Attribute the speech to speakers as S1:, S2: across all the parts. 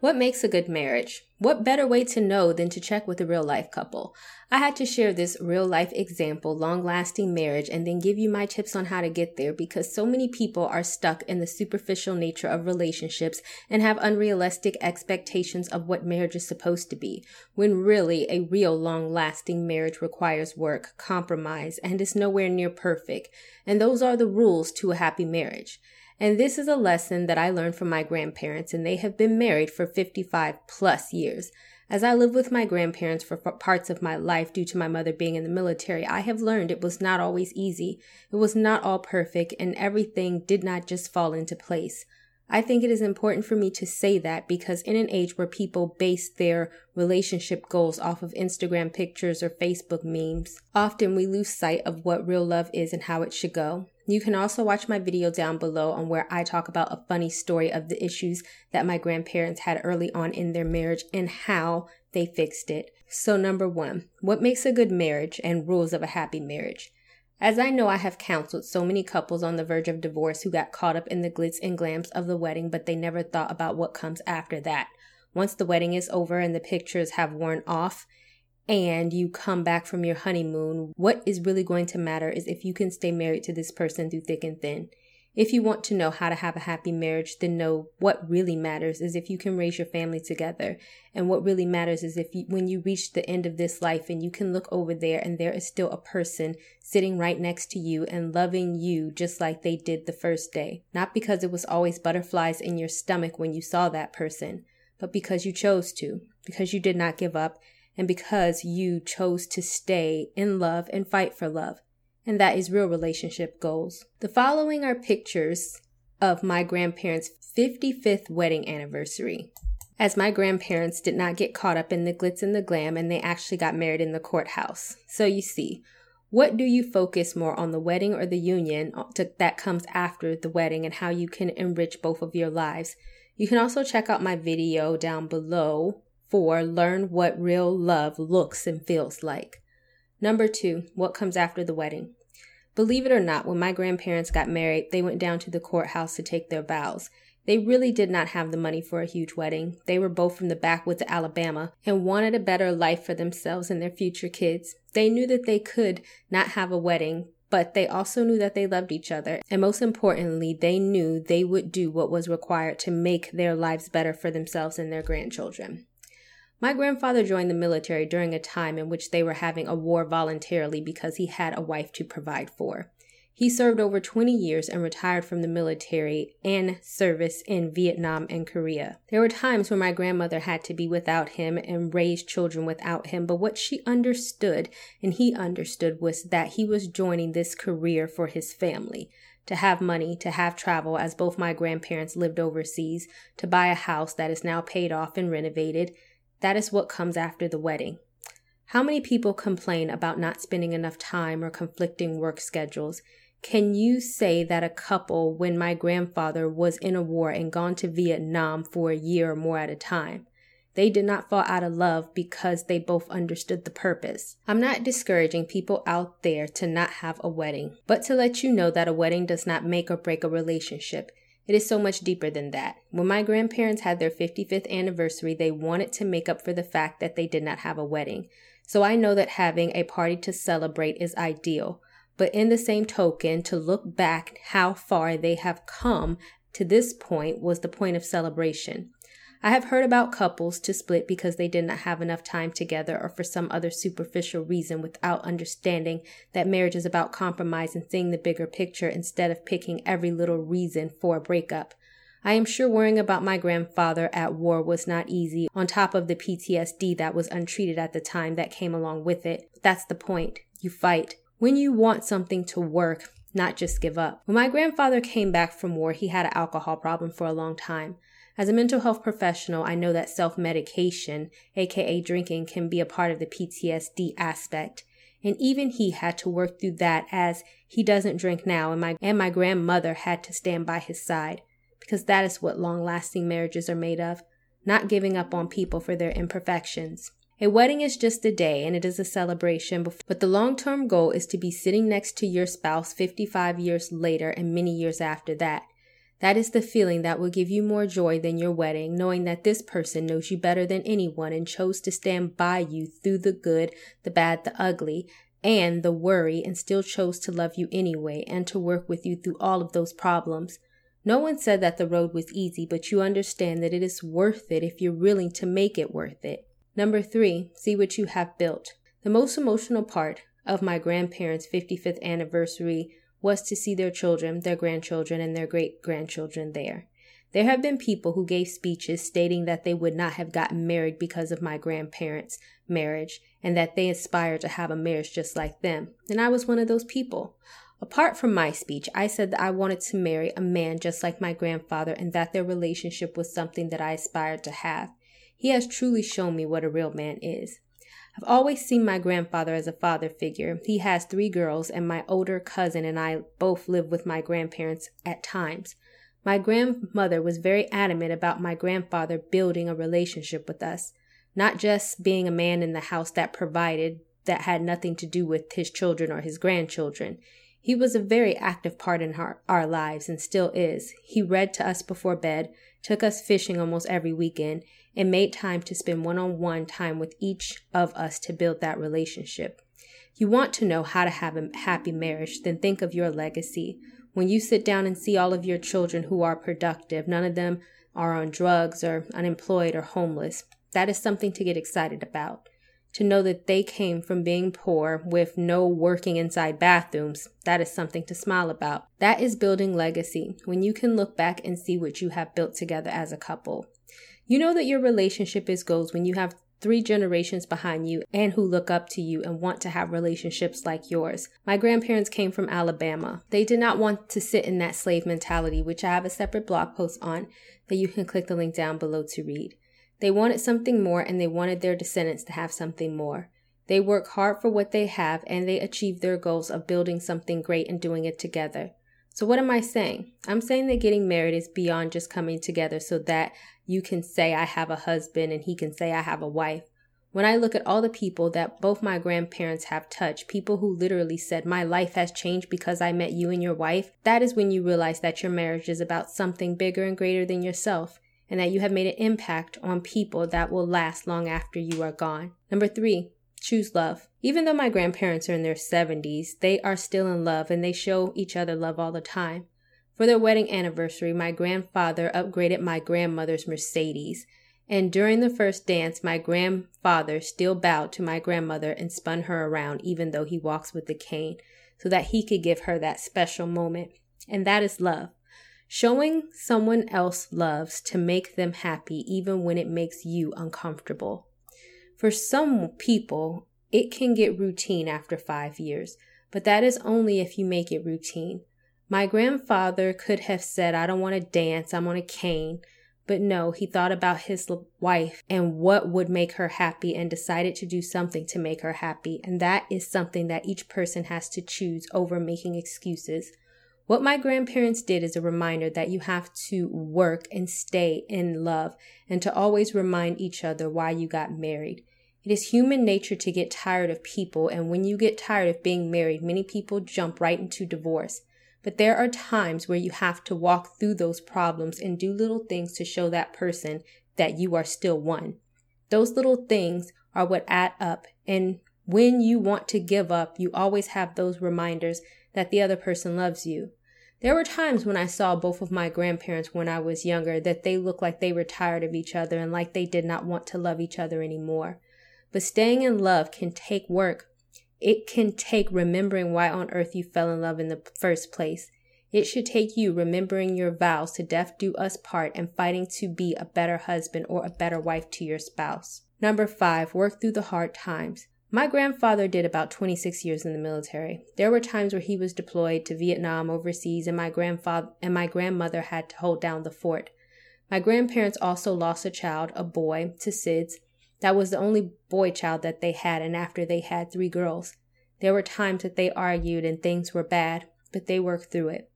S1: What makes a good marriage? What better way to know than to check with a real life couple? I had to share this real life example, long lasting marriage, and then give you my tips on how to get there because so many people are stuck in the superficial nature of relationships and have unrealistic expectations of what marriage is supposed to be, when really a real long lasting marriage requires work, compromise, and is nowhere near perfect. And those are the rules to a happy marriage. And this is a lesson that I learned from my grandparents, and they have been married for 55 plus years. As I lived with my grandparents for parts of my life due to my mother being in the military, I have learned it was not always easy. It was not all perfect, and everything did not just fall into place. I think it is important for me to say that because in an age where people base their relationship goals off of Instagram pictures or Facebook memes, often we lose sight of what real love is and how it should go. You can also watch my video down below on where I talk about a funny story of the issues that my grandparents had early on in their marriage and how they fixed it. So, number one, what makes a good marriage and rules of a happy marriage? As I know, I have counseled so many couples on the verge of divorce who got caught up in the glitz and glams of the wedding, but they never thought about what comes after that. Once the wedding is over and the pictures have worn off, and you come back from your honeymoon, what is really going to matter is if you can stay married to this person through thick and thin. If you want to know how to have a happy marriage, then know what really matters is if you can raise your family together. And what really matters is if you, when you reach the end of this life and you can look over there and there is still a person sitting right next to you and loving you just like they did the first day. Not because it was always butterflies in your stomach when you saw that person, but because you chose to, because you did not give up and because you chose to stay in love and fight for love. And that is real relationship goals. The following are pictures of my grandparents' 55th wedding anniversary. As my grandparents did not get caught up in the glitz and the glam, and they actually got married in the courthouse. So you see, what do you focus more on the wedding or the union uh, to, that comes after the wedding and how you can enrich both of your lives? You can also check out my video down below for learn what real love looks and feels like. Number two, what comes after the wedding? Believe it or not, when my grandparents got married, they went down to the courthouse to take their vows. They really did not have the money for a huge wedding. They were both from the backwoods of Alabama and wanted a better life for themselves and their future kids. They knew that they could not have a wedding, but they also knew that they loved each other. And most importantly, they knew they would do what was required to make their lives better for themselves and their grandchildren. My grandfather joined the military during a time in which they were having a war voluntarily because he had a wife to provide for. He served over 20 years and retired from the military and service in Vietnam and Korea. There were times when my grandmother had to be without him and raise children without him, but what she understood and he understood was that he was joining this career for his family to have money, to have travel, as both my grandparents lived overseas, to buy a house that is now paid off and renovated, that is what comes after the wedding. How many people complain about not spending enough time or conflicting work schedules? Can you say that a couple, when my grandfather was in a war and gone to Vietnam for a year or more at a time, they did not fall out of love because they both understood the purpose. I'm not discouraging people out there to not have a wedding, but to let you know that a wedding does not make or break a relationship. It is so much deeper than that. When my grandparents had their 55th anniversary, they wanted to make up for the fact that they did not have a wedding. So I know that having a party to celebrate is ideal. But in the same token, to look back how far they have come to this point was the point of celebration. I have heard about couples to split because they did not have enough time together or for some other superficial reason without understanding that marriage is about compromise and seeing the bigger picture instead of picking every little reason for a breakup. I am sure worrying about my grandfather at war was not easy, on top of the PTSD that was untreated at the time that came along with it. That's the point. You fight. When you want something to work, not just give up. When my grandfather came back from war, he had an alcohol problem for a long time. As a mental health professional, I know that self medication, aka drinking, can be a part of the PTSD aspect. And even he had to work through that as he doesn't drink now and my and my grandmother had to stand by his side because that is what long-lasting marriages are made of, not giving up on people for their imperfections. A wedding is just a day and it is a celebration, but the long term goal is to be sitting next to your spouse 55 years later and many years after that. That is the feeling that will give you more joy than your wedding, knowing that this person knows you better than anyone and chose to stand by you through the good, the bad, the ugly, and the worry, and still chose to love you anyway and to work with you through all of those problems. No one said that the road was easy, but you understand that it is worth it if you're willing to make it worth it. Number three, see what you have built. The most emotional part of my grandparents' 55th anniversary was to see their children, their grandchildren, and their great grandchildren there. There have been people who gave speeches stating that they would not have gotten married because of my grandparents' marriage and that they aspired to have a marriage just like them. And I was one of those people. Apart from my speech, I said that I wanted to marry a man just like my grandfather and that their relationship was something that I aspired to have. He has truly shown me what a real man is. I've always seen my grandfather as a father figure. He has three girls, and my older cousin and I both live with my grandparents at times. My grandmother was very adamant about my grandfather building a relationship with us, not just being a man in the house that provided, that had nothing to do with his children or his grandchildren. He was a very active part in our, our lives and still is. He read to us before bed, took us fishing almost every weekend, and made time to spend one on one time with each of us to build that relationship. You want to know how to have a happy marriage, then think of your legacy. When you sit down and see all of your children who are productive, none of them are on drugs or unemployed or homeless, that is something to get excited about to know that they came from being poor with no working inside bathrooms, that is something to smile about. That is building legacy when you can look back and see what you have built together as a couple. You know that your relationship is goals when you have three generations behind you and who look up to you and want to have relationships like yours. My grandparents came from Alabama. They did not want to sit in that slave mentality, which I have a separate blog post on that you can click the link down below to read. They wanted something more and they wanted their descendants to have something more. They work hard for what they have and they achieve their goals of building something great and doing it together. So, what am I saying? I'm saying that getting married is beyond just coming together so that you can say, I have a husband and he can say, I have a wife. When I look at all the people that both my grandparents have touched, people who literally said, My life has changed because I met you and your wife, that is when you realize that your marriage is about something bigger and greater than yourself and that you have made an impact on people that will last long after you are gone. Number three, choose love. Even though my grandparents are in their 70s, they are still in love and they show each other love all the time. For their wedding anniversary, my grandfather upgraded my grandmother's Mercedes. And during the first dance, my grandfather still bowed to my grandmother and spun her around, even though he walks with a cane, so that he could give her that special moment. And that is love. Showing someone else loves to make them happy even when it makes you uncomfortable. For some people, it can get routine after five years, but that is only if you make it routine. My grandfather could have said, I don't want to dance, I'm on a cane. But no, he thought about his wife and what would make her happy and decided to do something to make her happy. And that is something that each person has to choose over making excuses. What my grandparents did is a reminder that you have to work and stay in love and to always remind each other why you got married. It is human nature to get tired of people, and when you get tired of being married, many people jump right into divorce. But there are times where you have to walk through those problems and do little things to show that person that you are still one. Those little things are what add up, and when you want to give up, you always have those reminders that the other person loves you. There were times when I saw both of my grandparents when I was younger that they looked like they were tired of each other and like they did not want to love each other anymore. But staying in love can take work. It can take remembering why on earth you fell in love in the first place. It should take you remembering your vows to death do us part and fighting to be a better husband or a better wife to your spouse. Number five, work through the hard times. My grandfather did about 26 years in the military. There were times where he was deployed to Vietnam overseas and my grandfather and my grandmother had to hold down the fort. My grandparents also lost a child, a boy, to SIDS. That was the only boy child that they had and after they had three girls. There were times that they argued and things were bad, but they worked through it.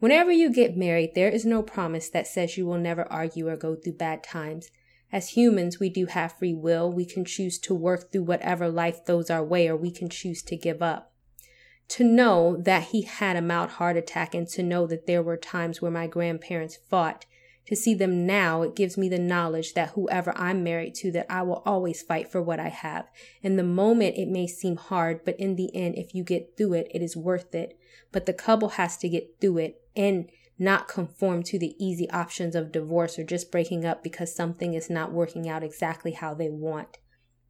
S1: Whenever you get married, there is no promise that says you will never argue or go through bad times. As humans, we do have free will. We can choose to work through whatever life throws our way, or we can choose to give up. To know that he had a mild heart attack and to know that there were times where my grandparents fought to see them now, it gives me the knowledge that whoever I'm married to, that I will always fight for what I have. In the moment, it may seem hard, but in the end, if you get through it, it is worth it. But the couple has to get through it and not conform to the easy options of divorce or just breaking up because something is not working out exactly how they want.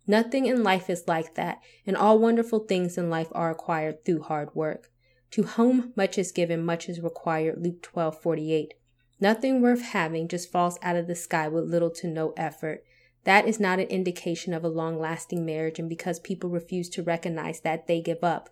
S1: Nothing in life is like that, and all wonderful things in life are acquired through hard work. To whom much is given, much is required. Luke 12 48. Nothing worth having just falls out of the sky with little to no effort. That is not an indication of a long lasting marriage, and because people refuse to recognize that, they give up.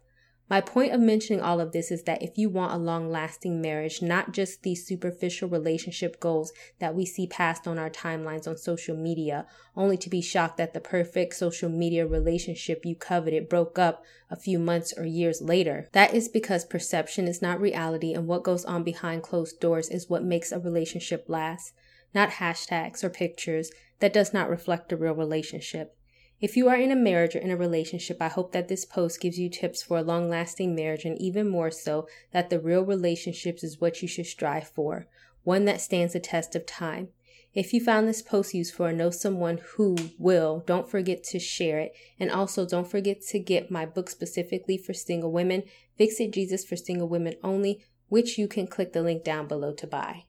S1: My point of mentioning all of this is that if you want a long lasting marriage, not just these superficial relationship goals that we see passed on our timelines on social media, only to be shocked that the perfect social media relationship you coveted broke up a few months or years later. That is because perception is not reality, and what goes on behind closed doors is what makes a relationship last, not hashtags or pictures that does not reflect a real relationship. If you are in a marriage or in a relationship, I hope that this post gives you tips for a long lasting marriage and even more so that the real relationships is what you should strive for, one that stands the test of time. If you found this post useful or know someone who will, don't forget to share it. And also don't forget to get my book specifically for single women, Fix It Jesus for Single Women Only, which you can click the link down below to buy.